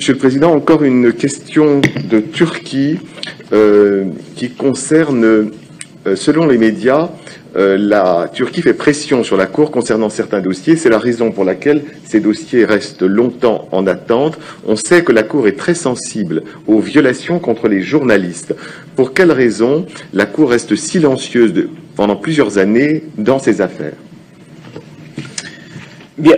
Monsieur le Président, encore une question de Turquie euh, qui concerne, euh, selon les médias, euh, la Turquie fait pression sur la Cour concernant certains dossiers. C'est la raison pour laquelle ces dossiers restent longtemps en attente. On sait que la Cour est très sensible aux violations contre les journalistes. Pour quelle raison la Cour reste silencieuse pendant plusieurs années dans ces affaires? Bien,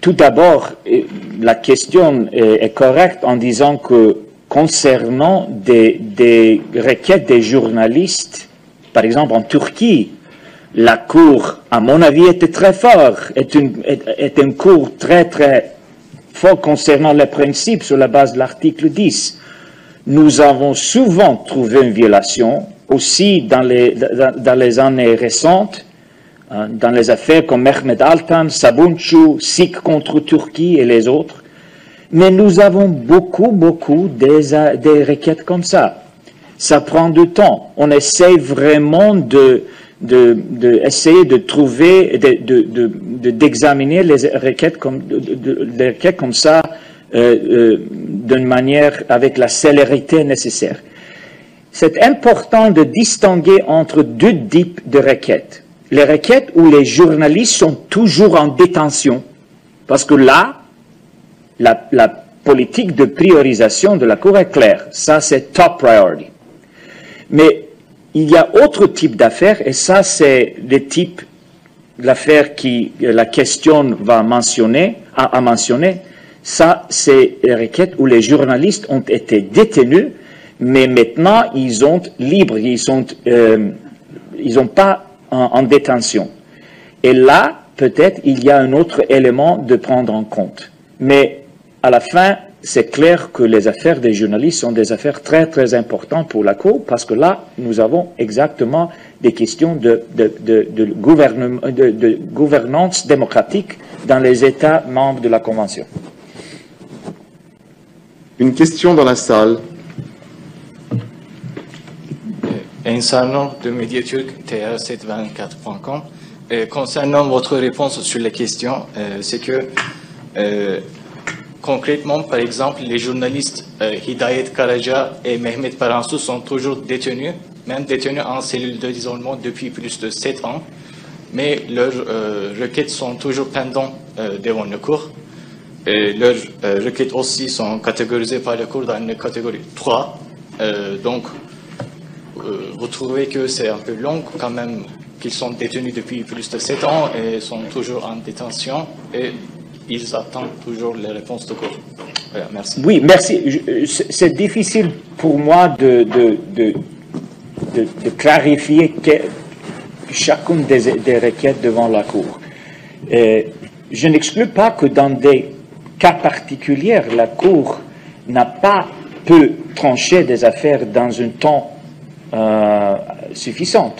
tout d'abord, euh, la question est, correcte en disant que concernant des, requêtes des journalistes, par exemple en Turquie, la Cour, à mon avis, était très fort, est une, est, Cour très, très fort concernant les principes sur la base de l'article 10. Nous avons souvent trouvé une violation, aussi dans les, dans, les années récentes, dans les affaires comme Mehmet Altan, Sabuncu, Sik contre Turquie et les autres. Mais nous avons beaucoup, beaucoup des, requêtes comme ça. Ça prend du temps. On essaie vraiment de, d'essayer de, de, trouver, d'examiner les requêtes comme, les requêtes comme ça euh, euh, d'une manière avec la célérité nécessaire. C'est important de distinguer entre deux types de requêtes. Les requêtes où les journalistes sont toujours en détention, parce que là, la, politique de priorisation de la Cour est claire. Ça, c'est top priority. Mais il y a autre type d'affaires, et ça, c'est le type d'affaires qui la question va mentionner. Ça, c'est les requêtes où les journalistes ont été détenus, mais maintenant, ils sont libres, ils euh, ils n'ont pas en, détention. Et là, peut-être, il y a un autre élément de prendre en compte. Mais à la fin, c'est clair que les affaires des journalistes sont des affaires très, très importantes pour la Cour, parce que là, nous avons exactement des questions de, gouvernance démocratique dans les États membres de la Convention. Une question dans la salle. Insano de Mediaturk, TR724.com. Concernant votre réponse sur les questions, euh, c'est que euh, Concrètement, par exemple, les journalistes euh, Hidayet Karaja et Mehmet Paransou sont toujours détenus, même détenus en cellule d'isolement depuis plus de sept ans, mais leurs requêtes sont toujours pendantes devant le cour. Et leurs requêtes aussi sont catégorisées par le cours dans une catégorie 3. donc, vous trouvez que c'est un peu long quand même qu'ils sont détenus depuis plus de sept ans et sont toujours en détention. Et ils attendent toujours les réponses de cours. merci. Oui, merci. C'est difficile pour moi de, de, de, clarifier chacune des, des, requêtes devant la Cour. je n'exclus pas que dans des cas particuliers, la Cour n'a pas pu trancher des affaires dans un temps euh, suffisant.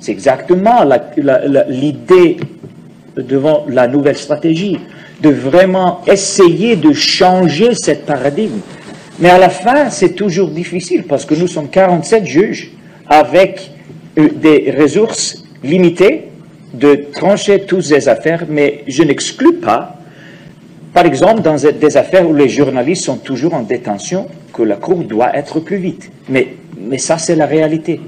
C'est exactement l'idée devant la nouvelle stratégie de vraiment essayer de changer cette paradigme. Mais à la fin, c'est toujours difficile parce que nous sommes 47 juges avec euh, des ressources limitées de trancher toutes ces affaires, mais je n'exclus pas, par exemple, dans des affaires où les journalistes sont toujours en détention, que la Cour doit être plus vite. Mais, mais ça, c'est la réalité.